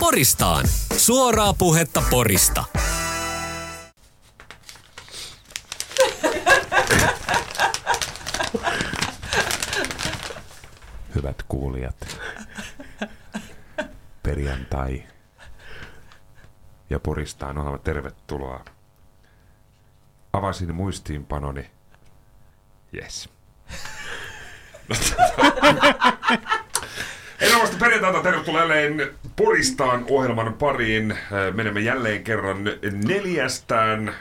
Poristaan. Suoraa puhetta Porista. Hyvät kuulijat, perjantai ja Poristaan oleva tervetuloa. Avasin muistiinpanoni. Yes. Elämästä perjantaita tervetuloa jälleen Poristaan ohjelman pariin. Äh, Menemme jälleen kerran neljästään. Äh,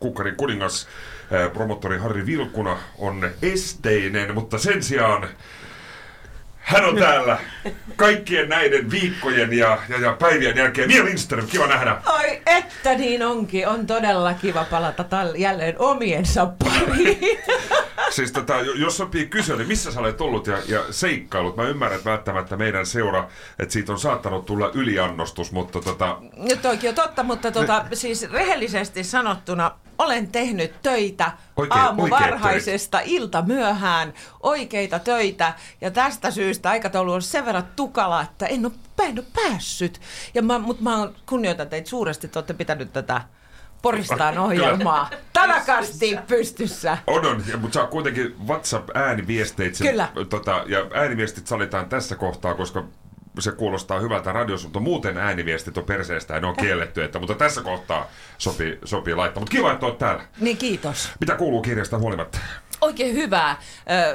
Kukkarin kuningas, äh, promottori Harri Vilkuna on esteinen, mutta sen sijaan hän on täällä kaikkien näiden viikkojen ja, ja, ja päivien jälkeen. Mia Lindström, kiva nähdä. Oi, että niin onkin. On todella kiva palata tal- jälleen omiensa pariin. Siis tota, jo- jos sopii kysyä, niin missä sä olet ollut ja, ja seikkailut? Mä ymmärrän, että välttämättä meidän seura, että siitä on saattanut tulla yliannostus, mutta tota, Nyt onkin jo totta, mutta tota, siis rehellisesti sanottuna olen tehnyt töitä Oikein- aamu varhaisesta ilta myöhään, oikeita töitä. Ja tästä syystä aikataulu on sen verran tukala, että en ole, en ole päässyt. Ja mä, mutta mä oon- kunnioitan teitä suuresti, että olette pitänyt tätä Poristaan ohjelmaa tanakasti pystyssä. on, on ja, mutta saa kuitenkin WhatsApp-ääniviesteitse. Kyllä. Tota, ja ääniviestit sallitaan tässä kohtaa, koska se kuulostaa hyvältä radiossa, mutta muuten ääniviestit on perseestä ja ne on kielletty, että, mutta tässä kohtaa sopii, sopii laittaa. Mutta kiva, että oot täällä. Niin kiitos. Mitä kuuluu kirjasta huolimatta? Oikein hyvää.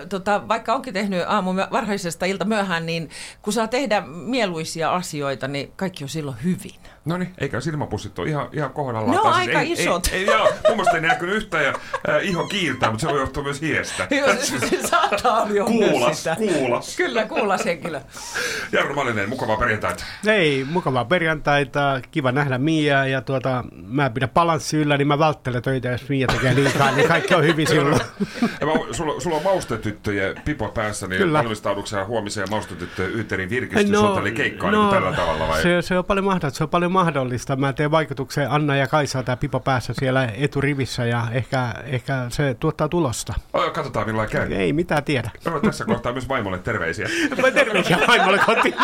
Ö, tota, vaikka onkin tehnyt aamu varhaisesta ilta myöhään, niin kun saa tehdä mieluisia asioita, niin kaikki on silloin hyvin. No niin, eikä silmäpussit ole ihan, ihan kohdallaan. Ne on Tai aika ei, isot. Ei, ei, joo, mun mielestä ei näkynyt yhtään ja äh, iho kiiltää, mutta se voi johtua myös hiestä. Se saattaa olla Kuulas, myös sitä. kuulas. Kyllä, kuulas henkilö. Jarno Malinen, mukavaa perjantaita. Ei, mukavaa perjantaita, kiva nähdä Miaa ja tuota, mä en pidä balanssi yllä, niin mä välttelen töitä, jos Mia tekee liikaa, niin kaikki on hyvin silloin. Ja mä, sulla, sulla on maustetyttöjä pipo päässä, niin Kyllä. valmistaudukseen huomiseen maustetyttöjen yhterin virkistys, no, eli keikkaa no, tällä tavalla vai? Se, se, on paljon mahdollista, se on paljon mahdollista. Mä teen vaikutuksen Anna ja Kaisa tämä pipo päässä siellä eturivissä ja ehkä, ehkä se tuottaa tulosta. Oh, katsotaan millä käy. Ei mitään tiedä. No, tässä kohtaa myös vaimolle terveisiä. Mä terveisiä vaimolle kotiin.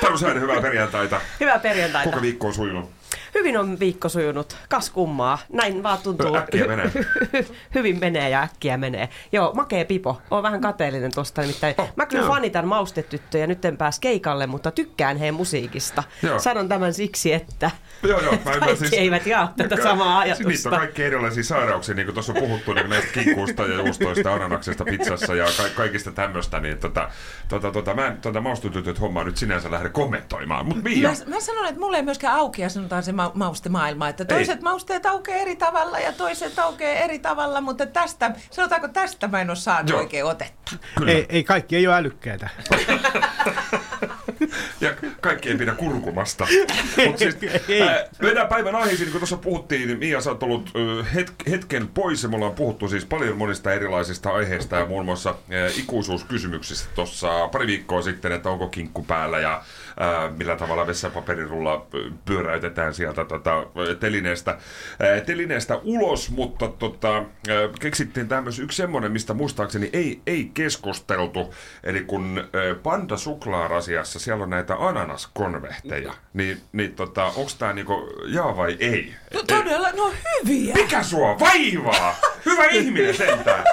Taru hyvää perjantaita. Hyvää perjantaita. Kuinka viikko on sujunut? Hyvin on viikko sujunut. Kas kummaa. Näin vaan tuntuu. Äkkiä menee. Hyvin menee ja äkkiä menee. Joo, makee pipo. Oon vähän kateellinen tosta nimittäin. Oh, Mä kyllä joo. fanitan maustetyttöjä. Nyt en pääs keikalle, mutta tykkään heidän musiikista. Joo. Sanon tämän siksi, että Joo, joo. Mä kaikki eivät jaa tätä Ka- samaa Niitä on ajatusta. kaikki erilaisia sairauksia, niin kuin tuossa on puhuttu niin näistä kikuista ja juustoista, ananaksesta pizzassa ja ka- kaikista tämmöistä, niin tota, tota, tota, mä en tota maustutytöt hommaa nyt sinänsä lähde kommentoimaan, mutta Mia, Mä, mä sanon, että mulle ei myöskään aukea, sanotaan se ma- maustemaailma, että toiset Ei. mausteet aukeaa eri tavalla ja toiset aukeaa eri tavalla, mutta tästä, sanotaanko tästä mä en ole saanut Joo. oikein otetta. Ei, ei, kaikki ei ole älykkäitä. ja kaikki ei pidä kurkumasta. Mut siis, ää, mennään päivän aiheisiin, niin kuin tuossa puhuttiin, niin Mia, sä oot ollut het- hetken pois ja me ollaan puhuttu siis paljon monista erilaisista aiheista ja muun muassa ää, ikuisuuskysymyksistä tuossa pari viikkoa sitten, että onko kinkku päällä ja ää, millä tavalla vessapaperirulla pyöräytetään sieltä tota, telineestä, ää, telineestä ulos, mutta tota, ää, keksittiin tämmöis yksi semmoinen, mistä muistaakseni ei, ei keskusteltu, eli kun ää, Panda suklaarasiassa siellä on näitä ananaskonvehteja, niin, niin tota, onko tämä niinku jaa vai ei? No todella, no hyviä. Mikä sua vaivaa? Hyvä ihminen sentään.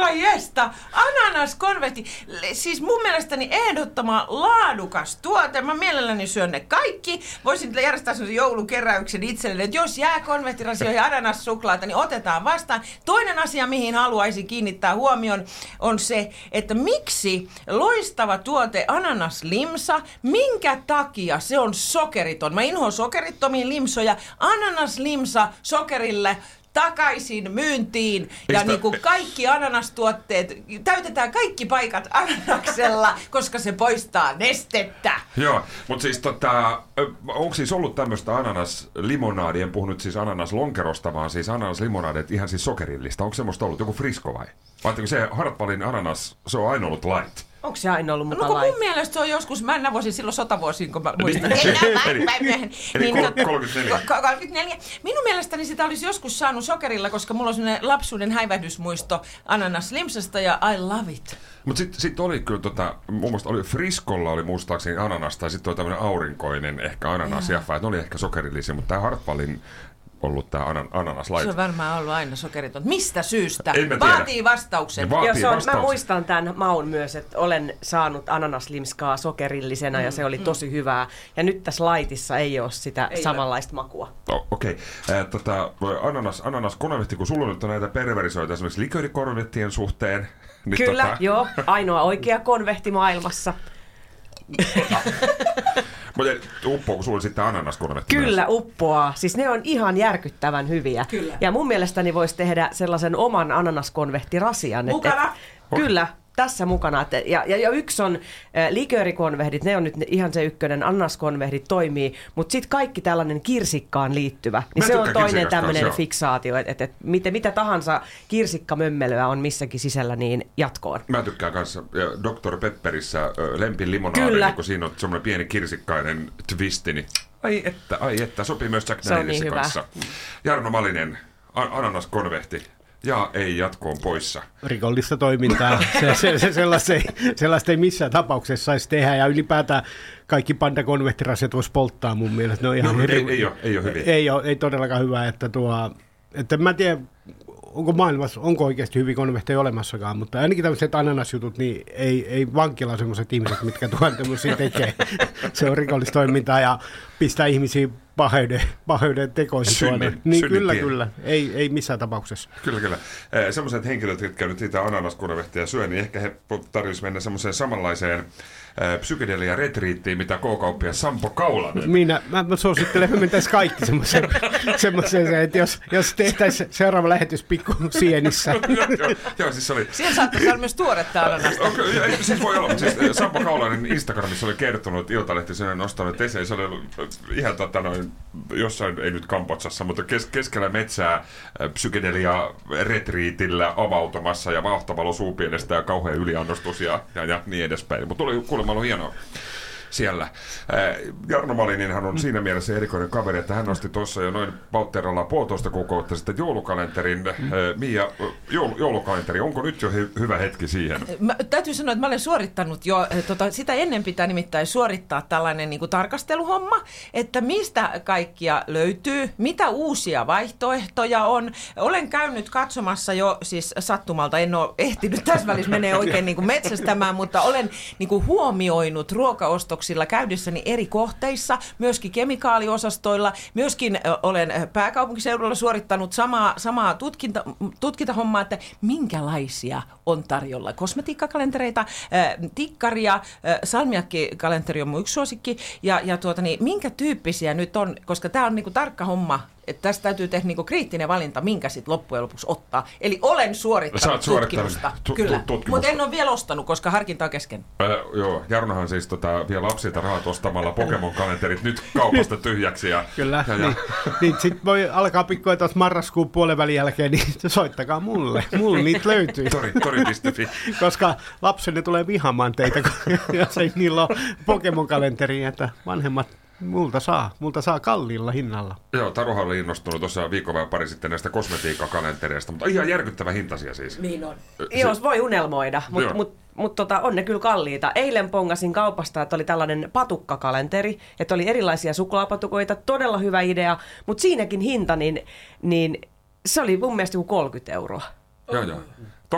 Herra jesta, ananaskonvehti. Le- Siis mun mielestäni ehdottoman laadukas tuote. Mä mielelläni syön ne kaikki. Voisin järjestää sellaisen joulukeräyksen itselleni, että jos jää konvehtirasioihin ananassuklaata, niin otetaan vastaan. Toinen asia, mihin haluaisin kiinnittää huomion, on se, että miksi loistava tuote ananaslimsa, minkä takia se on sokeriton. Mä inhoan sokerittomia limsoja. Ananaslimsa sokerille takaisin myyntiin. Ja Eikö niin kuin kaikki ananastuotteet, täytetään kaikki paikat ananaksella, koska se poistaa nestettä. Joo, mutta siis tota, onko siis ollut tämmöistä ananaslimonadia, en puhu nyt siis ananaslonkerosta, vaan siis ananaslimonadia, ihan siis sokerillista. Onko semmoista ollut joku frisko vai? Vai se Hartwallin ananas, se on aina ollut light? Onko se aina ollut No muka kun lait? mun mielestä se on joskus, mä en vuosin silloin sotavuosiin, kun mä Niin. muistan. Ei, nää Eli- päin myöhemmin. eli kol- tot- 34. ko- ko- 34. Minun mielestäni sitä olisi joskus saanut sokerilla, koska mulla on sellainen lapsuuden häivähdysmuisto Ananas Limsasta ja I love it. Mutta sitten sit oli kyllä, tota, mun mielestä oli Friskolla oli muistaakseni ananas, tai sitten oli tämmöinen aurinkoinen ehkä ananasjaffa, että ne oli ehkä sokerillisia, mutta tämä Hartwallin ollut tämä anan, ananaslait. Se on varmaan ollut aina sokeriton. Mistä syystä? En mä tiedä. Vaatii vastauksen. Ne vaatii Joo, se on, mä vastauksen. muistan tämän maun myös, että olen saanut ananaslimskaa sokerillisena Mm, ja se oli tosi hyvää. Ja nyt tässä laitissa ei ole sitä Ei samanlaista makua. O- Okei. Okay. Tota, ananas, ananas konvetti, kun sulla nyt on näitä perverisoita esimerkiksi likörikorvettien suhteen. Niin Kyllä, tota, joo. Ainoa oikea konvehti maailmassa. Mutta uppoako sulla sitten ananaskonvetti Kyllä, uppoaa. Siis ne on ihan järkyttävän hyviä. Kyllä. Ja mun mielestäni voisi tehdä sellaisen oman ananaskonvehtirasian. et- Mukana? et- Kyllä, tässä mukana. Et, ja, ja, ja yksi on äh, liköörikonvehdit, ne on nyt ihan se ykkönen, ananaskonvehdit toimii, mutta sitten kaikki tällainen kirsikkaan liittyvä, niin Mä se on toinen tämmöinen fiksaatio, että et, et, mitä, mitä tahansa kirsikkamömmelyä on missäkin sisällä, niin jatkoon. Mä tykkään kanssa ja Dr. Pepperissä lempin limonaadi, niin kun siinä on semmoinen pieni kirsikkainen twisti, niin ai että, ai että, sopii myös Jack Danielsin niin hyvä. kanssa. Jarno Malinen, a- ananaskonvehti. Ja ei jatkoon poissa. rikollista toimintaa. Se, se, se, sellaista, ei, sellaista ei missään tapauksessa saisi tehdä ja ylipäätään kaikki pandakonvehtirasiat voisi polttaa mun mielestä. Ne on ihan No, ei, hirveä- ei, ole, ei ole hyvin. ei, ole, ei todellakaan hyvä, että tuo, että mä en tiedä, onko maailmassa, onko oikeasti hyviä konvehteja olemassakaan, mutta ainakin tämmöiset ananasjutut, niin ei, ei vankila semmoiset ihmiset, mitkä tuon tämmöisiä tekee. Se on rikollistoimintaa ja pistää ihmisiä paheuden, paheuden tekoihin Synnin- tuonne. Niin synnin kyllä, tien. kyllä. Ei, ei missään tapauksessa. Kyllä, kyllä. Eh, Semmoiset henkilöt, jotka nyt niitä ananaskonvehtia syö, niin ehkä he tarvitsisivat mennä semmoiseen samanlaiseen psykedelia retriittiin, mitä K-kauppias Sampo Kaulanen. Minä, mä, mä suosittelen, me mentäisiin kaikki semmoiseen, semmoiseen että jos, jos tehtäisiin seuraava lähetys pikku sienissä. joo, joo, joo, siis se oli... Siellä saattaisi olla myös tuoretta ananasta. Okay, ei, siis voi olla, siis eh, Sampo Kaulainen Instagramissa oli kertonut, että Iltalehti sen nostanut esiin, se oli ollut ihan tota noin, jossain, ei nyt Kampotsassa, mutta kes, keskellä metsää psykedelia retriitillä avautumassa ja vauhtavalo suupienestä ja kauhean yliannostus ja, ja, ja niin edespäin. Mutta oli kuulemma ollut hienoa siellä. Jarno Malininhan on siinä mielessä erikoinen kaveri, että hän nosti tuossa jo noin Pautteralla puolitoista kuukautta sitten joulukalenterin. Mia, joulu, joulukalenteri, onko nyt jo hy- hyvä hetki siihen? Mä, täytyy sanoa, että mä olen suorittanut jo, tota, sitä ennen pitää nimittäin suorittaa tällainen niin kuin tarkasteluhomma, että mistä kaikkia löytyy, mitä uusia vaihtoehtoja on. Olen käynyt katsomassa jo siis sattumalta, en ole ehtinyt tässä välissä menee oikein niin kuin metsästämään, mutta olen niin kuin huomioinut ruokaostoksilla käydessäni eri kohteissa, myöskin kemikaaliosastoilla, myöskin olen pääkaupunkiseudulla suorittanut samaa, samaa tutkinta, tutkintahommaa, että minkälaisia on tarjolla. Kosmetiikkakalentereita, tikkaria, salmiakkikalenteri on mun yksi suosikki, ja, ja tuota, niin, minkä tyyppisiä nyt on, koska tämä on niinku tarkka homma, että tästä täytyy tehdä niinku kriittinen valinta, minkä sitten loppujen lopuksi ottaa. Eli olen Sä suorittanut tutkimusta, tu- tu- kyllä, tutkimusta. mutta en ole vielä ostanut, koska harkinta on kesken. Äh, joo, Jarnohan siis tota, vie lapsilta rahat ostamalla Pokemon-kalenterit nyt kaupasta tyhjäksi. Ja, Kyllä, ja, ja, niin, niin sitten voi alkaa pikkuja tuossa marraskuun puolen välin jälkeen, niin soittakaa mulle. Mulla niitä löytyy. Tori, tori.fi. Koska lapsenne tulee vihamaan teitä, kun- jos ei niillä ole Pokemon-kalenteria, että vanhemmat multa saa, multa saa kalliilla hinnalla. Joo, Taruhan oli innostunut tuossa viikko vai pari sitten näistä kosmetiikkakalentereista, mutta ihan järkyttävä hintaisia siis. Niin on. Se- voi unelmoida, mutta mut, mut tota, on ne kyllä kalliita. Eilen pongasin kaupasta, että oli tällainen patukkakalenteri, että oli erilaisia suklaapatukoita, todella hyvä idea, mutta siinäkin hinta, niin, niin se oli mun mielestä joku 30 euroa. Joo, joo.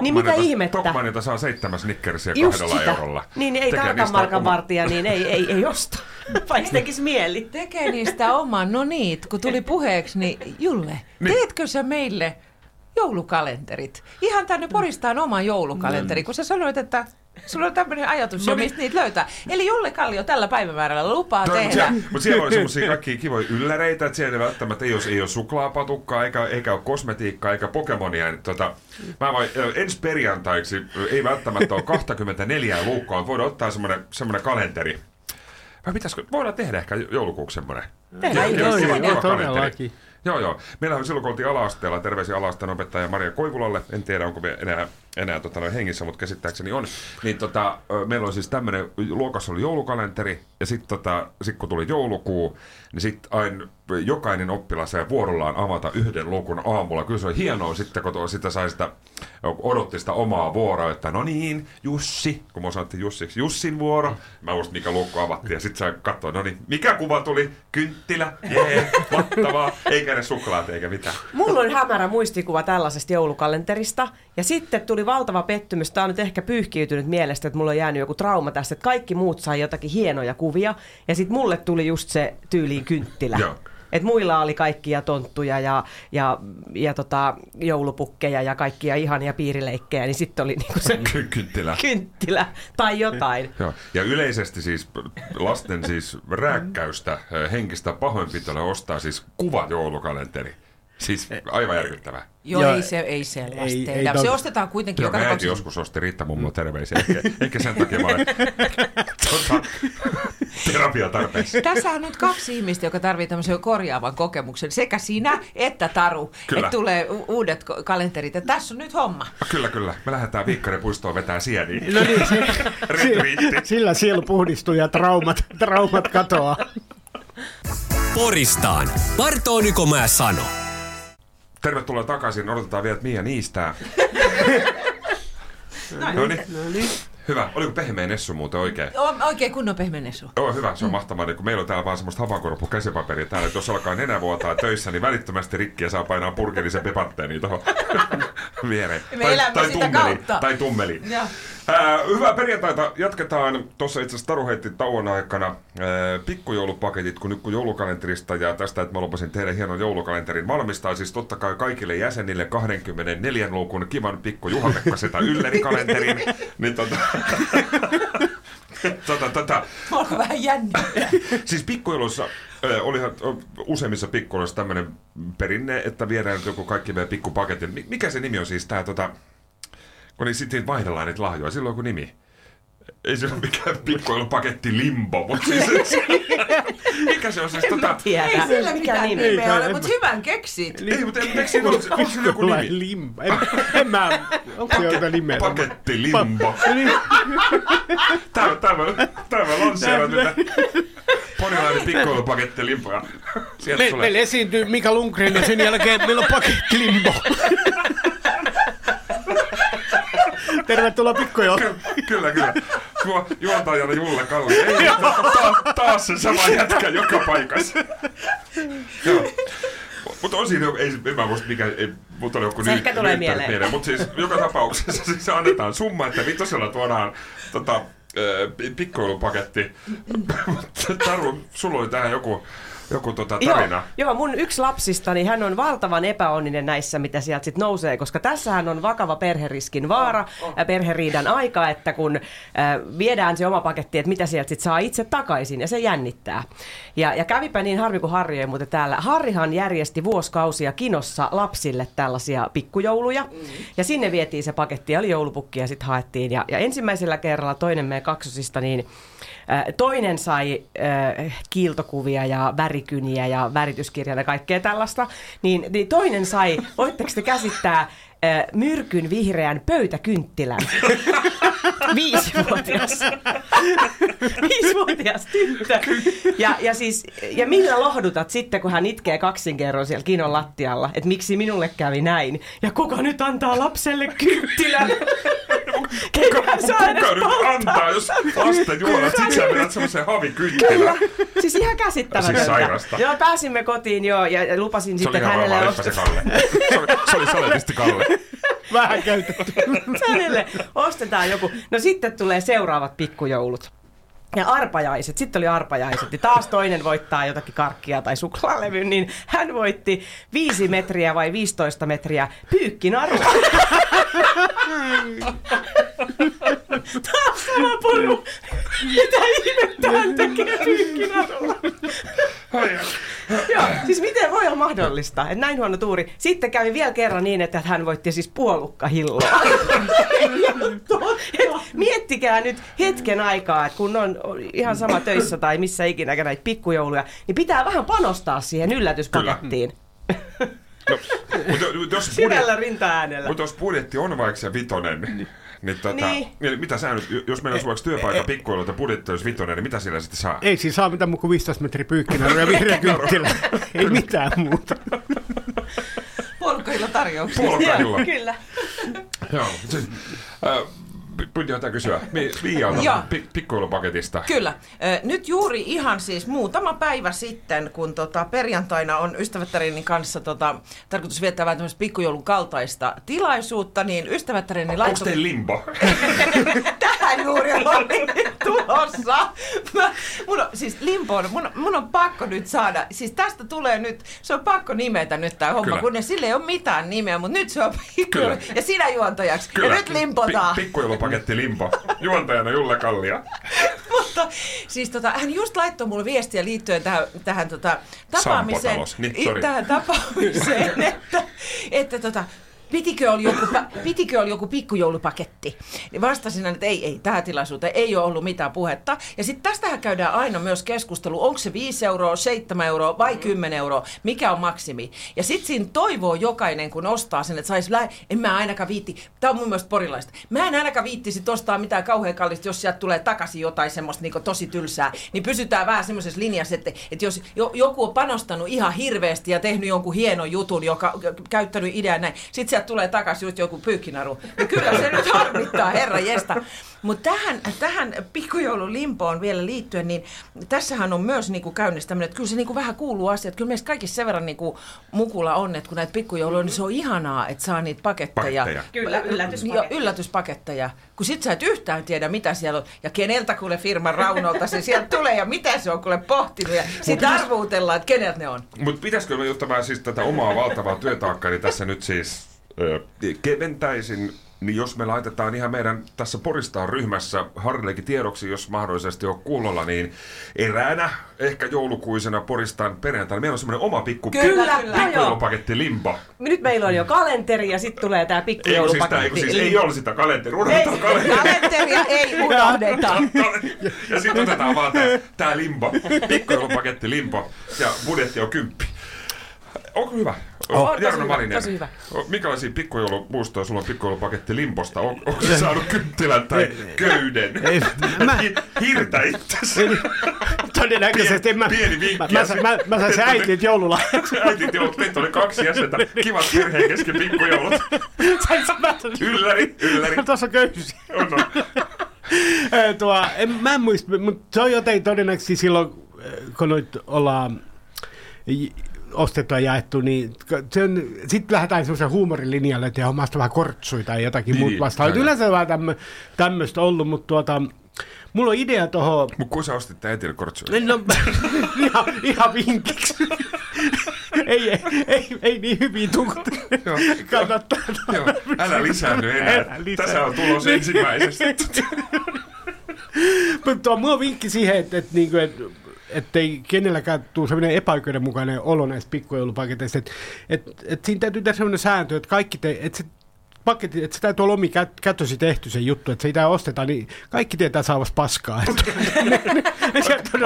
Niin mitä Tokmanilta- ihmettä? Tokmanilta saa seitsemän snickersia kahdella sitä. eurolla. Niin ei tarkan markan oma- vartija, niin ei, ei, ei osta, vaikka tekisi mieli. Tekee niistä oman, no niin, kun tuli puheeksi, niin Julle, Niin. teetkö sä meille joulukalenterit? Ihan tänne Poristaan oma joulukalenteri, kun sä sanoit, että sulla on tämmöinen ajatus No jo, niin. mistä niitä löytää. Eli Jolle Kallio tällä päivämäärällä lupaa No, tehdä. mutta siellä on semmoisia kaikkia kivoja ylläreitä, että siellä ei välttämättä ei ole, ei ole suklaapatukkaa, eikä, eikä ole kosmetiikkaa, eikä Pokemonia. Niin, tota, mä voin, ensi perjantaiksi ei välttämättä ole 24 luukkoa, mutta voidaan ottaa semmoinen, semmoinen kalenteri. Vai pitäisikö, voidaan tehdä ehkä joulukuuksi semmoinen. Tehdään Kiva- joo, kiva- joo, todellakin. Joo, joo. Meillähän silloin, kun oltiin ala-asteella, terveisiä ala opettaja Maria Koivulalle. En tiedä, onko me enää enää tota, noin hengissä, mutta käsittääkseni on. Niin tota, meillä on siis tämmöinen, luokassa oli joulukalenteri, ja sitten tota, sit kun tuli joulukuu, niin sitten aina jokainen oppilas sai vuorollaan avata yhden lukun aamulla. Kyllä se oli hienoa sitten, kun sitä sai sitä, odotti sitä omaa vuoroa, että no niin, Jussi, kun mä sanottiin Jussiksi, Jussin vuoro. Mä muistin, mikä lukko avattiin, ja sitten sai katsoa, no niin, mikä kuva tuli? Kynttilä, jee, mahtavaa, eikä ne suklaat eikä mitään. Mulla on hämärä muistikuva tällaisesta joulukalenterista. Ja sitten tuli valtava pettymys. Tämä on nyt ehkä pyyhkiytynyt mielestä, että mulla on jäänyt joku trauma tästä, että kaikki muut sai jotakin hienoja kuvia. Ja sitten mulle tuli just se tyyliin kynttilä. Joo. Et muilla oli kaikkia tonttuja ja, ja, ja tota, joulupukkeja ja kaikkia ihania piirileikkejä, niin sitten oli niinku se Ky- kynttilä. kynttilä tai jotain. Joo. Ja yleisesti siis lasten siis rääkkäystä, henkistä pahoinpitoa ostaa siis kuva joulukalenteri. Siis aivan järkyttävää. Joo, Joo, ei se, ei sellaista ei- ei tehdä. se ostetaan kuitenkin Joo, joka joskus osti Riitta mummo terveisiä. Ehkä, ehkä sen takia mä olen tota, terapiatarpeessa. Tässä on nyt kaksi ihmistä, joka tarvitsee tämmöisen korjaavan kokemuksen. Sekä sinä että Taru. Kyllä. Että tulee u- uudet kalenterit. Ja tässä on nyt homma. No, kyllä, kyllä. Me lähdetään Viikkaripuistoon vetää sieniä. No niin, se, Retriitti. sillä sielu puhdistuu ja traumat, traumat katoaa. Poristaan. Partooniko mä sano? Tervetuloa takaisin. Odotetaan vielä, että Mia niistää. No niin. Hyvä. Oliko pehmeä Nessu muuten oikein? O- oikein kunnon pehmenesu. Joo, hyvä, se on mahtavaa. Niin kun meillä on täällä vaan semmoista havankorpu käsipaperia täällä, että jos alkaa nenä vuotaa töissä, niin välittömästi rikki ja saa painaa purkillisen pepatteeni tuohon viereen. Me elämme sitä tummeli, kautta. tai tummeli. Hyvää perjantaita. Jatketaan. Tuossa itse asiassa Taru heitti tauon aikana ää, pikkujoulupaketit, kun nyt kun joulukalenterista ja tästä, että mä lupasin tehdä hienon joulukalenterin valmistaa. Siis totta kai kaikille jäsenille 24 lukun kivan pikku Juha-Pekka sitä yllerikalenterin. niin tota, tota, tota, Alkoi vähän jännittää. Siis pikkujoulussa olihan useimmissa pikkujouluissa tämmöinen perinne, että viedään joku kaikki meidän pikkupaketin. Mi- Mikä se nimi on siis tää tota, kun niin sitten vaihdellaan niitä lahjoja, sillä on joku nimi. Ei se ole mikään pikkujoulupaketti limbo, mutta siis mikä se on siis tota... Tiedä. Ei sillä Mikä mitään nimi? nimeä Ei, ole, en mutta hyvän keksit. Ei, mutta eikö siinä ole onko sillä joku nimi? limba. En, en mä, onko se jotain nimeä? Paketti limbo. Tämä, tämä, tämä lanseeraa nyt. Porilainen pikkujoulupaketti limbo. me, meillä esiintyy Mika Lundgren ja sen jälkeen meillä on paketti limbo. Tervetuloa pikkujouluun. Ky- kyllä, kyllä. Tuo juontajana Julle Kalli. Ei, ta- taas se sama jätkä joka paikassa. Joo. Mutta on siinä, ei, en mä muista mikä, ei, mutta oli joku Se ehkä tulee mieleen. Mutta siis joka tapauksessa siis annetaan summa, että vitosella tuodaan tota, ö, pi- pikkujoulupaketti. Taru, sulla oli tähän joku, joku tota tarina. Joo, joo, mun yksi lapsista, niin hän on valtavan epäonninen näissä, mitä sieltä sitten nousee, koska tässähän on vakava perheriskin vaara ja perheriidan aika, että kun äh, viedään se oma paketti, että mitä sieltä sitten saa itse takaisin, ja se jännittää. Ja, ja kävipä niin harmi kuin Harri ei muuten täällä. Harrihan järjesti vuosikausia kinossa lapsille tällaisia pikkujouluja, ja sinne vietiin se paketti, ja oli joulupukki, ja sitten haettiin. Ja, ja ensimmäisellä kerralla toinen meidän kaksosista, niin äh, toinen sai äh, kiiltokuvia ja värikyniä ja värityskirjan ja kaikkea tällaista, niin, niin toinen sai, voitteko te käsittää, äh, myrkyn vihreän pöytäkynttilän. Viisivuotias. Viisivuotias tyttö. Ja, ja, siis, ja millä lohdutat sitten, kun hän itkee kaksin kerran siellä kinon lattialla, että miksi minulle kävi näin. Ja kuka nyt antaa lapselle kynttilän? Kuka saa edes Kuka nyt polttaa? antaa, jos lasten juolat, sit sä vedät semmoisen havikynttilän. Siis ihan käsittämätöntä. Siis sairasta. Joo, pääsimme kotiin joo, ja ja lupasin Se sitten hänelle ostaa. se Kalle. Se oli, se oli saletisti Kalle. Vähän käytetty. hänelle ostetaan joku. No sitten tulee seuraavat pikkujoulut. Ja arpajaiset, sitten oli arpajaiset, niin taas toinen voittaa jotakin karkkia tai suklaalevyn, niin hän voitti 5 metriä vai 15 metriä pyykkinarua. taas sama poru. Mitä ihmettä hän tekee ai. Joo, siis miten voi olla mahdollista, että näin huono tuuri. Sitten kävi vielä kerran niin, että hän voitti siis puolukkahilloa. Et Miettikää nyt hetken aikaa, että kun on ihan sama töissä tai missä ikinä näitä pikkujouluja, niin pitää vähän panostaa siihen yllätyspakettiin. No, mutta jos, budjetti, Syvällä rinta-äänellä. mutta jos budjetti on vaikka se vitonen, niin, tota, Niin. niin. mitä sä nyt, jos meillä olisi vaikka työpaikka pikkuilu, että budjetti olisi vitonen, niin mitä sillä sitten saa? Ei siinä saa mitään muuta kuin 15 metriä pyykkinä ja vihreä kynttilä. Ei mitään muuta. Polkkailla tarjouksia. Polkahilla. Kyllä. Joo. Siis, äh, Pyynti jotain kysyä. Mi- Miialta pi- pikkuilupaketista. Kyllä. Nyt juuri ihan siis muutama päivä sitten, kun tota, perjantaina on ystävättäreni kanssa tota, tarkoitus viettää vähän tämmöistä pikkujoulun kaltaista tilaisuutta, niin ystävättäreni Onko laittoi... teillä limbo? Tähän juuri oli tulossa. Mä, mun on, siis limpoon, mun, mun on pakko nyt saada, siis tästä tulee nyt, se on pakko nimetä nyt tämä homma, Kyllä. kun sille ei ole mitään nimeä, mutta nyt se on pikku, Kyllä. ja sinä juontajaksi. Ja nyt limpotaan. Pi- pikkuilupaketti limbo. Juontajana Julle Kallia. Mutta siis tota, hän just laittoi mulle viestiä liittyen tähän, tähän tota, tapaamiseen. Sampotalos. Niin, sorry. tähän tapaamiseen, että, että tota, Pitikö olla, joku, pitikö olla joku pikkujoulupaketti? Niin vastasin, että ei, ei, tähän tilaisuuteen ei ole ollut mitään puhetta. Ja sitten tästähän käydään aina myös keskustelu, onko se 5 euroa, 7 euroa vai 10 euroa, mikä on maksimi. Ja sitten siinä toivoo jokainen, kun ostaa sen, että saisi, lä- en mä ainakaan viitti, tämä on mun mielestä porilaista, mä en ainakaan viittisi ostaa mitään kauhean kallista, jos sieltä tulee takaisin jotain semmoista niin tosi tylsää, niin pysytään vähän semmoisessa linjassa, että, että jos jo, joku on panostanut ihan hirveästi ja tehnyt jonkun hienon jutun, joka käyttänyt idean näin, sitten sieltä tulee takaisin just joku pyykkinaru, niin kyllä se nyt harmittaa, herra jesta. Mutta tähän, tähän pikkujoulun limpoon vielä liittyen, niin tässähän on myös niinku käynnissä tämmöinen, että kyllä se niinku vähän kuuluu asia, että kyllä meistä kaikissa sen verran niinku mukula on, että kun näitä pikkujouluja on, niin se on ihanaa, että saa niitä paketteja. Paketteja. Kyllä, yllätyspaketteja. Joo, yllätyspaketteja. Kun sit sä et yhtään tiedä, mitä siellä on, ja keneltä kuule firman raunolta se sieltä tulee, ja mitä se on kuule pohtinut, ja sit arvuutellaan, että keneltä ne on. Mutta pitäisikö me jotta siis tätä omaa valtavaa työtaakkaa, niin tässä nyt siis keventäisin, niin jos me laitetaan ihan meidän tässä Poristaan ryhmässä Harrillekin tiedoksi, jos mahdollisesti on kuulolla, niin eräänä, ehkä joulukuisena Poristaan perjantaina, meillä on semmoinen oma pikku Kyllä, pikkuilupaketti limbo. Nyt meillä on jo kalenteri ja sitten tulee tämä Ei, siis, tää, ei, pikkujoulupaketti. siis ei ole sitä kalenteria, unohdetaan kalenteri. Kalenteria ei unohdeta. Ja sitten otetaan vaan tää, tää limbo, pikkujoulupaketti limbo, ja budjetti on kymppi. Onko hyvä? On, tosi Jarno hyvä, tosi hyvä. Minkälaisia pikkujoulumuistoja sulla on pikkujoulupaketti limposta? On, onko se saanut kynttilän tai köyden? Ei, mä- Hi- Hirtä itsesi. Todennäköisesti en mä, Pieni vinkki. mä, mä, mä, mä sain se äitit joululahjaksi. Äitit joulut, teitä oli kaksi jäsentä. Kivat perheen kesken pikkujoulut. Sain mä- Ylläri, ylläri. Tuossa on köysi. On, on. Tuo, en, mä en muista, mutta se on jotenkin todennäköisesti silloin, kun nyt ollaan ostettu ja jaettu, niin sitten lähdetään semmoisen huumorilinjalle, että omasta vähän kortsuja tai jotakin Niin, niin, niin, muuta vastaavaa. Yleensä vähän tämmö, tämmöistä ollut, mutta tuota, mulla on idea tuohon, Mut kun sä ostit tää äitille kortsuja? no, ihan, ihan vinkiksi. ei, ei, ei, ei, niin hyvin tuu. Joo. Kannattaa. Joo, älä lisäänny enää. Älä lisäänny. Tässä on tulos ensimmäisestä. Mutta tuo on vinkki siihen, että, että, niinku, että ettei kenelläkään tule sellainen epäoikeudenmukainen olo näistä pikkujoulupaketeista. Että et, et siinä täytyy tehdä sellainen sääntö, että kaikki te, että se paketti, että se täytyy olla omi kät, kätösi tehty se juttu, että se ei osteta, niin kaikki tietää saavas paskaa.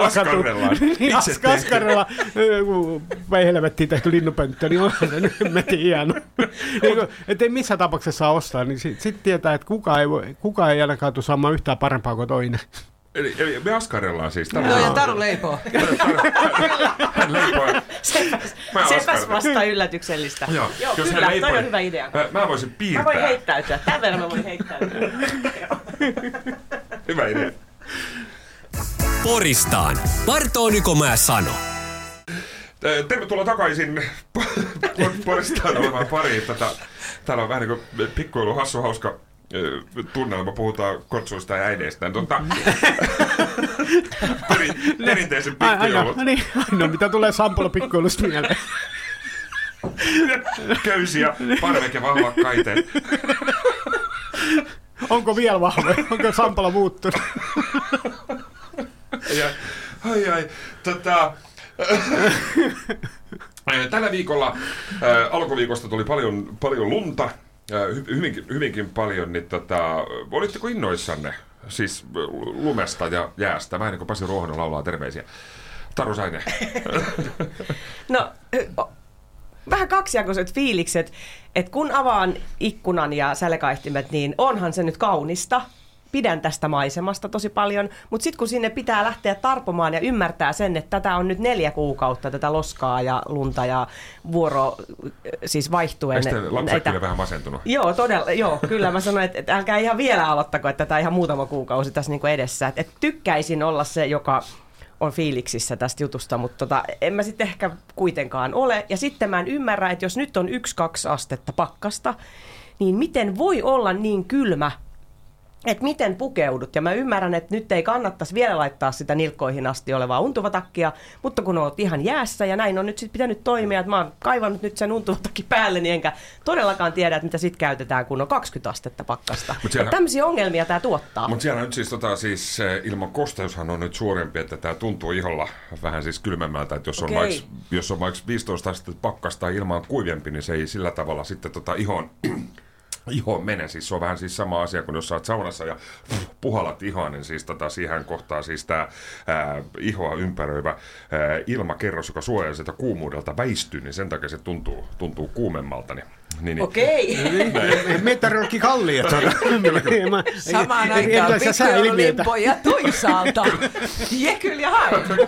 Askarrellaan. Niin, as, askarrella, joku vai helvettiin tehty linnupönttö, niin onhan se nyt hemmetin hieno. niin, että ei missään tapauksessa saa ostaa, niin sitten sit tietää, että kukaan ei, kukaan ei ainakaan tule saamaan yhtään parempaa kuin toinen. Eli, eli me askarellaan siis. Tämä Joo, on- ja Taru leipoo. Hän leipoo. Sepäs, Mä sepäs vasta yllätyksellistä. Joo, Joo jos kyllä, hän leipoo, toi on hyvä idea. Mä, mä voisin Mä piirtää. voin heittäytyä. Tämän verran mä voin heittäytyä. Hyvä idea. Poristaan. Bartoliko mä sano? Tervetuloa takaisin Poristaan olevaan pariin. Tätä, täällä on vähän niin kuin pikkuilu hassu hauska tunnelma. Puhutaan kortsuista ja äideistä. Tota, peri, perinteisen Ai- Aina, pikkujoulut. niin, aina mitä tulee Sampola pikkuilusta mieleen. Köysi ja parveke vahva kaiteet. Onko vielä vahva? Onko Sampola muuttunut? Ja, ai ai, tota, tällä viikolla, äh, alkuviikosta tuli paljon, paljon lunta, hyvinkin, hyvinkin paljon, niin tota, olitteko innoissanne siis lumesta ja jäästä? Vähän niin kuin Pasi Ruohonen laulaa terveisiä. Taru Saine. No, vähän kaksijakoiset fiilikset, että kun avaan ikkunan ja sälekaihtimet, niin onhan se nyt kaunista. Pidän tästä maisemasta tosi paljon, mutta sitten kun sinne pitää lähteä tarpomaan ja ymmärtää sen, että tätä on nyt neljä kuukautta, tätä loskaa ja lunta ja vuoro siis vaihtuen. Eikö lapset kyllä vähän masentunut? Joo, todella, joo, kyllä mä sanoin, että, että älkää ihan vielä aloittako, että tätä ihan muutama kuukausi tässä niin edessä. Että, että tykkäisin olla se, joka on fiiliksissä tästä jutusta, mutta tota, en mä sitten ehkä kuitenkaan ole. Ja sitten mä en ymmärrä, että jos nyt on yksi kaksi astetta pakkasta, niin miten voi olla niin kylmä että miten pukeudut. Ja mä ymmärrän, että nyt ei kannattaisi vielä laittaa sitä nilkkoihin asti olevaa untuvatakkia, mutta kun oot ihan jäässä ja näin on nyt sitten pitänyt toimia, että mä oon kaivannut nyt sen untuvatakki päälle, niin enkä todellakaan tiedä, että mitä sitten käytetään, kun on 20 astetta pakkasta. Mut siellä, tämmöisiä ongelmia tämä tuottaa. Mutta siellä nyt siis, tota, siis ilman kosteushan on nyt suurempi, että tämä tuntuu iholla vähän siis kylmemmältä, että jos on, okay. vaikka, jos on vaikka 15 astetta pakkasta ilman kuivempi, niin se ei sillä tavalla sitten tota ihon iho mene. Siis se on vähän siis sama asia kuin jos oot saunassa ja puhalat ihoa, niin siis tota, siihen kohtaa siis tämä ihoa ympäröivä ää, ilmakerros, joka suojaa sitä kuumuudelta väistyy, niin sen takia se tuntuu, tuntuu kuumemmalta. Niin niin, niin. Okei. Meteorologi Kalli, että Samaan aikaan pikkujoululimpo ja toisaalta Jekyll ja.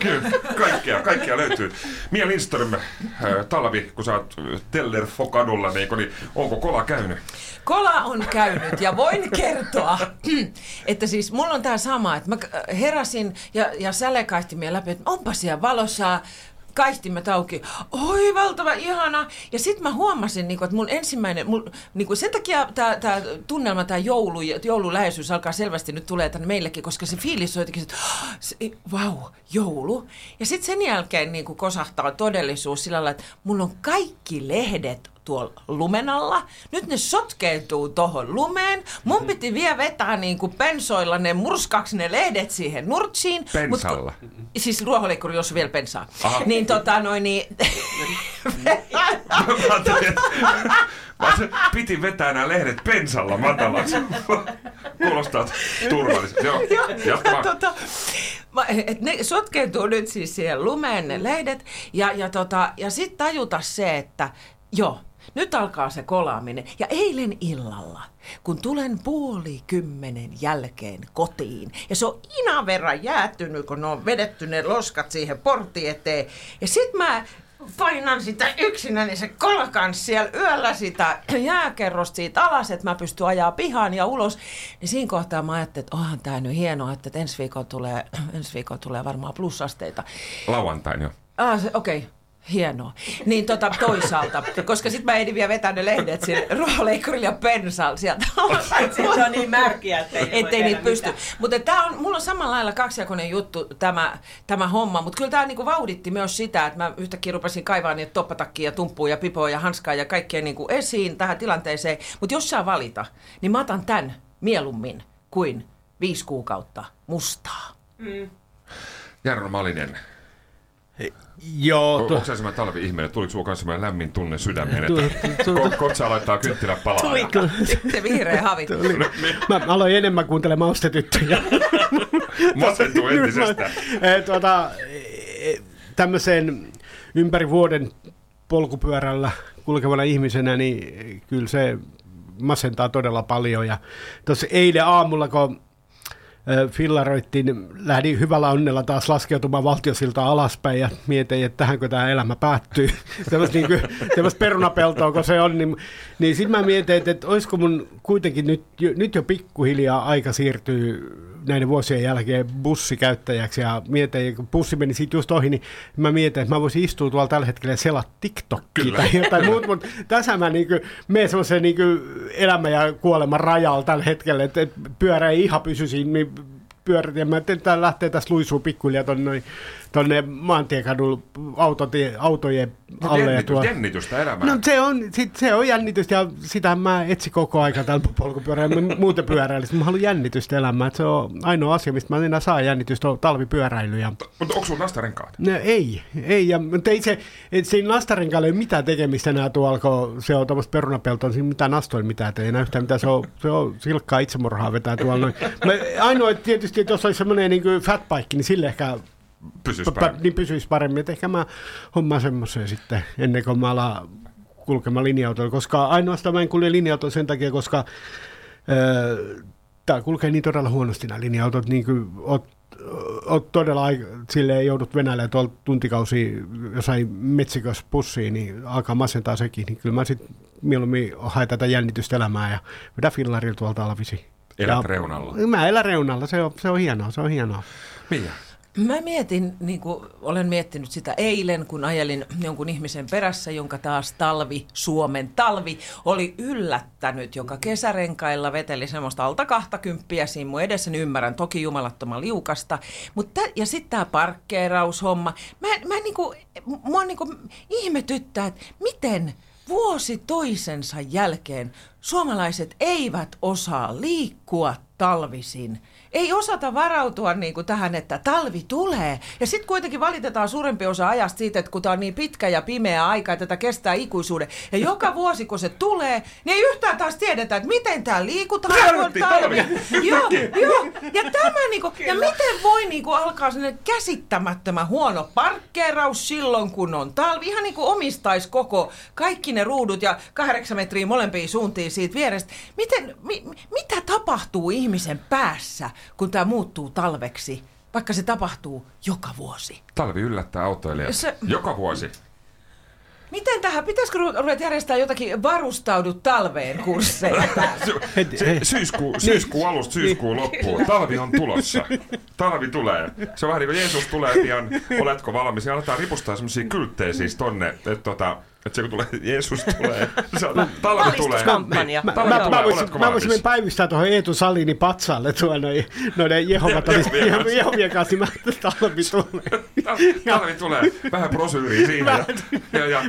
Kyllä, kaikkea, kaikkea löytyy. Mia Lindström, talvi, kun sä oot Tellerfokadulla, niin, niin onko kola käynyt? Kola on käynyt ja voin kertoa, että siis mulla on tää sama, että mä heräsin ja, ja sälekaihtimia läpi, että onpa siellä valossa kaistimet auki. Oi, valtava ihana. Ja sitten mä huomasin, niin kuin, että mun ensimmäinen, niin kuin sen takia tämä tunnelma, tämä joulu, joululäheisyys alkaa selvästi nyt tulee tänne meillekin, koska se fiilis on jotenkin, että vau, wow, joulu. Ja sitten sen jälkeen niin kuin kosahtaa todellisuus sillä lailla, että mun on kaikki lehdet tuolla lumen alla. Nyt ne sotkeutuu tuohon lumeen. Mun piti vielä vetää niin kuin pensoilla ne murskaksi ne lehdet siihen nurtsiin. Pensalla? Mut, siis ruohonleikkuri, jos vielä pensaa. Aha. Niin tota noin niin... Vaan piti vetää nämä lehdet pensalla matalaksi. Kuulostaa turvallisesti. Joo, ja, tota, et ne sotkeutuu nyt siis siihen lumeen ne lehdet. Ja, ja, tota, ja sitten tajuta se, että joo, nyt alkaa se kolaaminen. Ja eilen illalla, kun tulen puoli kymmenen jälkeen kotiin, ja se on ina verran jäätynyt, kun ne on vedetty ne loskat siihen portti eteen. Ja sit mä painan sitä yksinäni se kolkan siellä yöllä sitä jääkerrosta siitä alas, että mä pystyn ajaa pihaan ja ulos. Niin siinä kohtaa mä ajattelin, että onhan tää nyt hienoa, että ensi viikolla tulee, ensi viikolla tulee varmaan plusasteita. Lauantain jo. Ah, okei. Okay. Hienoa. Niin tota, toisaalta, koska sitten mä ehdin vielä vetää ne lehdet sinne ruohonleikkurille ja pensalla sieltä. se on niin märkiä, ettei, ettei niitä pysty. Mutta tää on, mulla on samalla lailla kaksijakoinen juttu tämä, tämä homma, mutta kyllä tämä niinku vauhditti myös sitä, että mä yhtäkkiä rupesin kaivaa niitä toppatakkia, tumppuja, pipoa ja hanskaa ja kaikkea niinku esiin tähän tilanteeseen. Mutta jos saa valita, niin mä otan tämän mieluummin kuin viisi kuukautta mustaa. Mm. Jarno Malinen, Joo. Tu- Onko se semmoinen talvi-ihminen? Tuliko sinulla kanssa semmoinen lämmin tunne sydämeen, että Kotsa laittaa kynttilä palaa? Tuli kyllä. Se vihreä havi. Mä aloin enemmän kuuntelemaan ostetyttöjä. Masentuu entisestään. tuota, tämmöisen ympäri vuoden polkupyörällä kulkevana ihmisenä, niin kyllä se masentaa todella paljon. Ja tuossa eilen aamulla, kun fillaroittiin, lähdin hyvällä onnella taas laskeutumaan valtiosilta alaspäin ja mietin, että tähänkö tämä elämä päättyy. Semmoista niin perunapeltoa, kun se on. Niin, niin sitten mä mietin, että, että olisiko mun kuitenkin nyt, jo, nyt jo pikkuhiljaa aika siirtyy näiden vuosien jälkeen bussikäyttäjäksi ja mietin, kun bussi meni siitä just ohi, niin mä mietin, että mä voisin istua tuolla tällä hetkellä ja selata TikTokia tai jotain muuta, mutta tässä mä niin menen semmoisen niin elämä ja kuoleman rajalla tällä hetkellä, että, että pyörä ei ihan pysy siinä niin pyörät, ja mä että lähtee tässä luisuu pikkuhiljaa tuonne tuonne maantiekadulla autotie, autojen alle. Jännitys, tuo... Jännitystä elämää. No se on, sit, se on jännitystä ja sitä mä etsin koko aika tällä polkupyörällä, muuten pyöräilystä. Mä haluan jännitystä elämään. Se on ainoa asia, mistä mä enää saa jännitystä, on talvipyöräily. Ja... Mutta onko sulla nastarenkaat? No, ei, ei. Ja, mutta ei se, et siinä nastarenkaalla ei ole mitään tekemistä enää tuolla, kun se on tuommoista perunapeltoa, siinä mitään nastoilla mitään ei enää yhtään mitään. Se on, se on silkkaa itsemurhaa vetää tuolla noin. Mä, ainoa, että tietysti, että jos olisi semmoinen niin fatbike, niin sille ehkä pysyisi paremmin. Niin pysyisi paremmin. Et ehkä mä hommaan semmoisen sitten ennen kuin mä alan kulkemaan linja-autolla, koska ainoastaan mä en kulje linja sen takia, koska öö, tämä kulkee niin todella huonosti nämä linja-autot, niin kuin oot, oot todella silleen joudut Venäjälle tuolla tuntikausi jossain metsikössä pussiin, niin alkaa masentaa sekin, niin kyllä mä sitten mieluummin haen tätä jännitystä elämää ja vedän fillarilla tuolta alvisi. Elät Ja- reunalla. Mä elän reunalla, se on, se on hienoa, se on hienoa. Mia. Mä mietin, niin kuin olen miettinyt sitä eilen, kun ajelin jonkun ihmisen perässä, jonka taas talvi, Suomen talvi, oli yllättänyt, joka kesärenkailla veteli semmoista alta kahta kymppiä siinä mun edessä, niin ymmärrän toki jumalattoman liukasta. Mutta ja sitten tämä parkkeeraushomma. Mä, mä niinku, mua niinku ihmetyttää, että miten vuosi toisensa jälkeen suomalaiset eivät osaa liikkua talvisin. Ei osata varautua niin kuin tähän, että talvi tulee. Ja sitten kuitenkin valitetaan suurempi osa ajasta siitä, että kun tämä on niin pitkä ja pimeä aika, että tätä kestää ikuisuuden. Ja joka vuosi, kun se tulee, niin ei yhtään taas tiedetä, että miten täällä liikutaan. Helvetti, talvi. talvi. Joo, joo. Ja tämä niinku, ja miten voi niinku alkaa sellainen käsittämättömän huono parkkeeraus silloin, kun on talvi. Ihan niin kuin omistaisi koko, kaikki ne ruudut ja kahdeksan metriä molempiin suuntiin siitä vierestä. Miten, mi, mitä tapahtuu ihmisen päässä, kun tämä muuttuu talveksi, vaikka se tapahtuu joka vuosi? Talvi yllättää autoilijat. Se- Joka vuosi. Miten tähän, pitäisikö ru- ruveta järjestää jotakin varustaudu talveen kursseja? Sy- Heti- se- hei. Syyskuu, syyskuu alusta syyskuun loppuun. Talvi on tulossa. Talvi tulee. Se on vähän niin kuin Jeesus tulee pian. Oletko valmis? Ja aletaan ripustaa semmoisia kylttejä siis tonne. Että tota, että se kun tulee, Jeesus tulee. Se on, talvi tulee. Mä, Talvi mä, tulee, mä, voisin, mä voisin valmis? päivistää tuohon Eetu Salini patsalle tuon noin, noiden Jehovat Jehovien kanssa. Jehovien kanssa, niin mä talvi tulee. Tal- Talvi tulee. Vähän prosyyriä siinä. Ja, ja, ja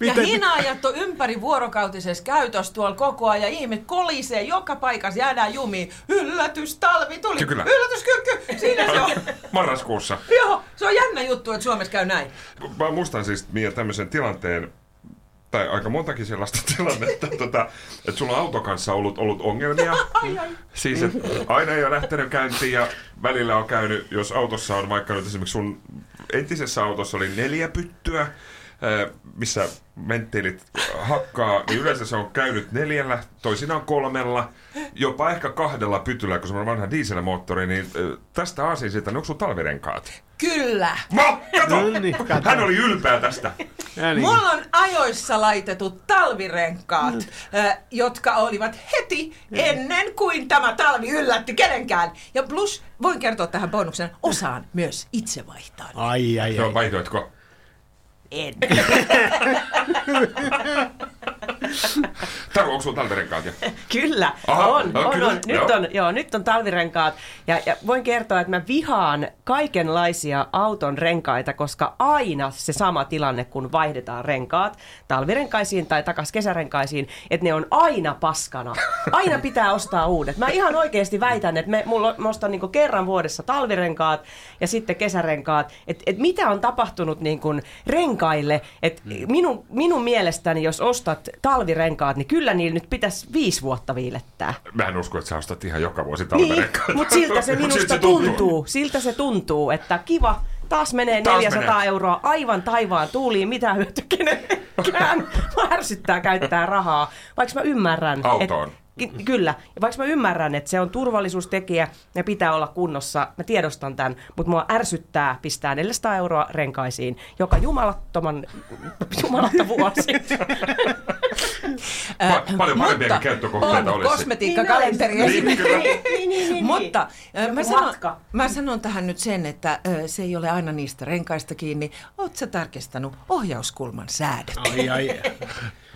Ja hinaajat on ympäri vuorokautisessa käytössä tuolla koko ajan. Ihmiset kolisee joka paikassa, jäädään jumiin. Yllätys, talvi tuli. Kyllä. Yllätys, kykky. Siinä se on. marraskuussa. Joo, se on jännä juttu, että Suomessa käy näin. Mä muistan siis Mia tämmöisen tilanteen, tai aika montakin sellaista tilannetta, tota, että sulla on auton kanssa ollut, ollut ongelmia. Ai, ai. Siis, että aina ei ole lähtenyt käyntiin ja välillä on käynyt, jos autossa on vaikka nyt esimerkiksi sun entisessä autossa oli neljä pyttyä, missä venttiilit hakkaa, niin yleensä se on käynyt neljällä, toisinaan kolmella, jopa ehkä kahdella pytyllä, kun se on vanha dieselmoottori, niin tästä aasin siitä, onko sun talvirenkaat? Kyllä. Mä, kato! No niin, kato. Hän oli ylpeä tästä. Niin. Mulla on ajoissa laitetut talvirenkaat, äh, jotka olivat heti ennen kuin tämä talvi yllätti kenenkään. Ja plus, voin kertoa tähän bonuksen, osaan myös itse vaihtaa. Ai, ai, Joo, ai. vaihdoitko? En. Taru, onko sulla talvirenkaat? Ja... Kyllä, Aha, on, no on, kyllä, on. Nyt, joo. on, joo, nyt on talvirenkaat. Ja, ja voin kertoa, että mä vihaan kaikenlaisia auton renkaita, koska aina se sama tilanne, kun vaihdetaan renkaat talvirenkaisiin tai takas kesärenkaisiin, että ne on aina paskana. Aina pitää ostaa uudet. Mä ihan oikeasti väitän, että me, mulla, mä ostan niin kerran vuodessa talvirenkaat ja sitten kesärenkaat. Että et mitä on tapahtunut niin renkaille? Et minun, minun mielestäni, jos ostat talvirenkaat, niin kyllä niillä nyt pitäisi viisi vuotta viilettää. Mä en usko, että sä ostat ihan joka vuosi Niin, talvirenkaat. mutta siltä se minusta siltä se tuntuu. Siltä se tuntuu, että kiva, taas menee Taas 400 menee. euroa aivan taivaan tuuliin, mitä hyöty. Mä ärsyttää käyttää rahaa, vaikka mä ymmärrän. Autoon. Et, Ky- Kyllä. Ja vaikka mä ymmärrän, että se on turvallisuustekijä ja pitää olla kunnossa, mä tiedostan tämän, mutta mua ärsyttää pistää 400 euroa renkaisiin, joka jumalattoman, jumalatta vuosi. Pa- paljon parempiakin käyttökohteita on olisi. kosmetiikkakalenteri Niin, esimerkiksi. kyllä. niin, niin, niin, niin. Mutta äh, mä, sanon, matka. mä sanon tähän nyt sen, että se ei ole aina niistä renkaista kiinni. Sä tarkistanut ohjauskulman säädöt? Ai, ai.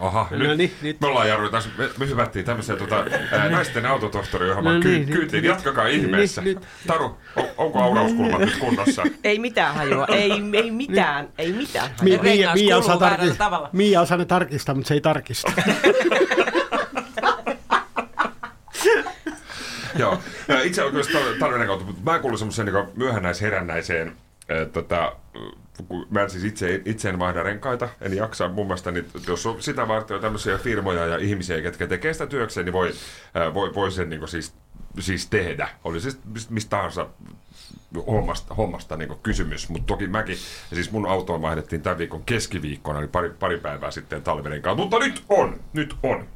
Aha, No nyt, niin, nyt. me ollaan Jarru taas, me, me hyvättiin tämmöisen tota, ää, naisten autotohtoriohjelman No no niin, niin, nyt, kyytiin. nyt. Jatkakaa ihmeessä. Nyt, nyt. Taru, on, onko aurauskulmat nyt kunnossa? Ei mitään hajua, ei, ei mitään, ei mitään. Mi, Rengas Mia, Mia, osaa tarkistaa, tavalla. Mia osaa ne tarkistaa, mutta se ei tarkista. Joo. Itse oikeastaan talvinen kautta, mutta mä kuulun semmoiseen niin myöhännäisherännäiseen äh, tota, kun mä en siis itse, itse en vaihda renkaita, en jaksa mun mielestä, niin jos on sitä varten on tämmöisiä firmoja ja ihmisiä, ketkä tekee sitä työkseen, niin voi, ää, voi, voi sen niin siis, siis tehdä. Oli siis mistä tahansa hommasta, hommasta niin kysymys, mutta toki mäkin, ja siis mun autoa vaihdettiin tämän viikon keskiviikkona, eli pari, pari päivää sitten talvirenkaan, mutta nyt on, nyt on.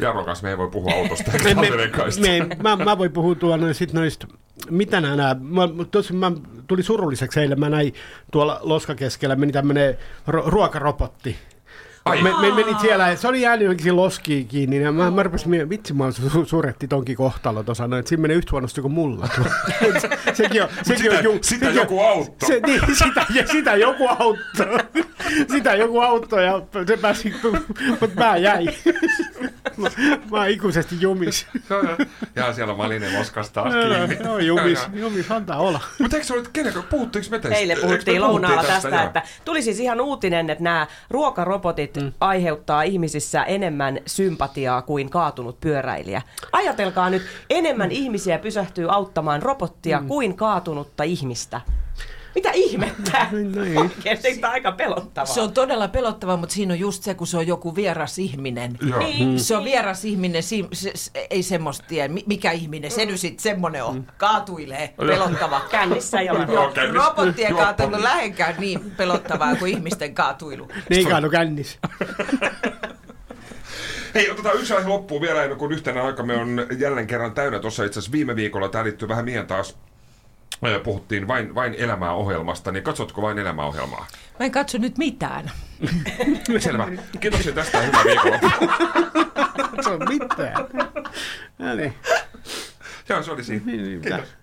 Jarron kanssa me ei voi puhua autosta me, me, me, mä, mä voin puhua tuolla noin, sit noista, mitä nää nää, mä, tosi, mä tuli surulliseksi eilen, mä näin tuolla Loska keskellä, meni tämmönen ro, ruokarobotti. Ai. Me, me menit siellä, se oli jäänyt jonkin loskiin kiinni, ja mä, mä rupesin miettimään, vitsi mä su, suretti tonkin kohtalo tuossa, no, että siinä menee yhtä huonosti kuin mulla. sekin on, sekin sitä- on, ju, sitä sekin joku auttoi. Se, niin, sitä, ja sitä joku auttoi. sitä joku auttoi ja se pääsi, mutta mä jäin. mä, mä oon ikuisesti jumis. ja siellä Malinen Moskas taas kiinni. Joo, jumis, jumis, antaa olla. Mutta eikö se ole, kenen, puhuttiinko me tästä? Eilen puhuttiin lounaalla tästä, joo? että tuli siis ihan uutinen, että nämä ruokarobotit mm. aiheuttaa ihmisissä enemmän sympatiaa kuin kaatunut pyöräilijä. Ajatelkaa nyt, enemmän ihmisiä pysähtyy auttamaan robottia mm. kuin kaatunutta ihmistä. Mitä ihmettä? Niin. Oikeasti tämä on aika pelottavaa. Se on todella pelottava, mutta siinä on just se, kun se on joku vieras ihminen. Joo. Niin. Se on vieras ihminen, si- se, se, ei semmoista tiedä. Mi- Mikä ihminen se nyt sitten semmonen on? Kaatuilee. pelottava. Kännissä ei ole. Joo, kännissä. Robottien kaatunut lähenkään niin pelottavaa kuin ihmisten kaatuilu. Ne ei kaadu kännissä. Hei, otetaan yksi aihe loppuun vielä ennen kuin yhtenä aikamme on jälleen kerran täynnä. Tuossa itse asiassa viime viikolla, tämä liittyy vähän mihin taas, puhuttiin vain, vain elämää ohjelmasta, niin katsotko vain elämää ohjelmaa? Mä en katso nyt mitään. Selvä. Kiitoksia tästä ja hyvää viikonloppua. Se on mitään. No niin. Joo, se oli siinä. Niin, niin, Kiitos.